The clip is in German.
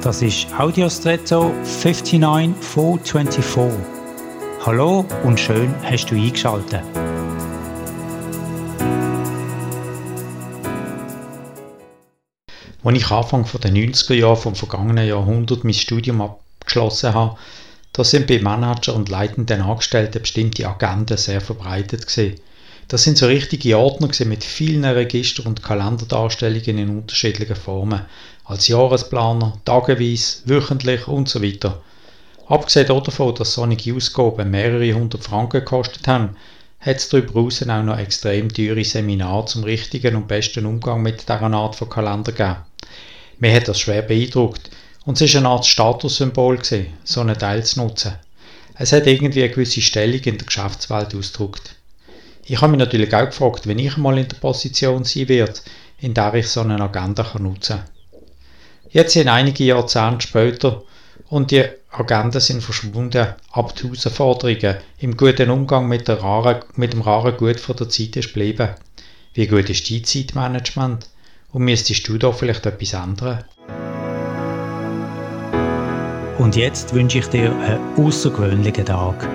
Das ist Audiostretto 59424. Hallo und schön hast du eingeschaltet. Als ich Anfang der 90er Jahre vom vergangenen Jahrhundert mein Studium abgeschlossen habe, da sind bei Manager und leitenden Angestellten bestimmte Agenden sehr verbreitet gewesen. Das sind so richtige Ordner mit vielen Register- und Kalenderdarstellungen in unterschiedlichen Formen, als Jahresplaner, tageweise, wöchentlich und so weiter. Abgesehen davon, dass solche Ausgaben mehrere hundert Franken gekostet haben, hat es darüber auch noch extrem teure Seminare zum richtigen und besten Umgang mit dieser Art von Kalender gegeben. Mir hat das schwer beeindruckt und es war eine Art Statussymbol, gewesen, so einen Teil zu nutzen. Es hat irgendwie eine gewisse Stellung in der Geschäftswelt ausgedrückt. Ich habe mich natürlich auch gefragt, wenn ich mal in der Position sein werde, in der ich so eine Agenda nutzen kann. Jetzt sind einige Jahrzehnte später und die Agenden sind verschwunden, aber die Herausforderungen im guten Umgang mit, raren, mit dem raren Gut von der Zeit ist geblieben. Wie gut ist dein Zeitmanagement? Und müsstest du da vielleicht etwas ändern? Und jetzt wünsche ich dir einen außergewöhnlichen Tag.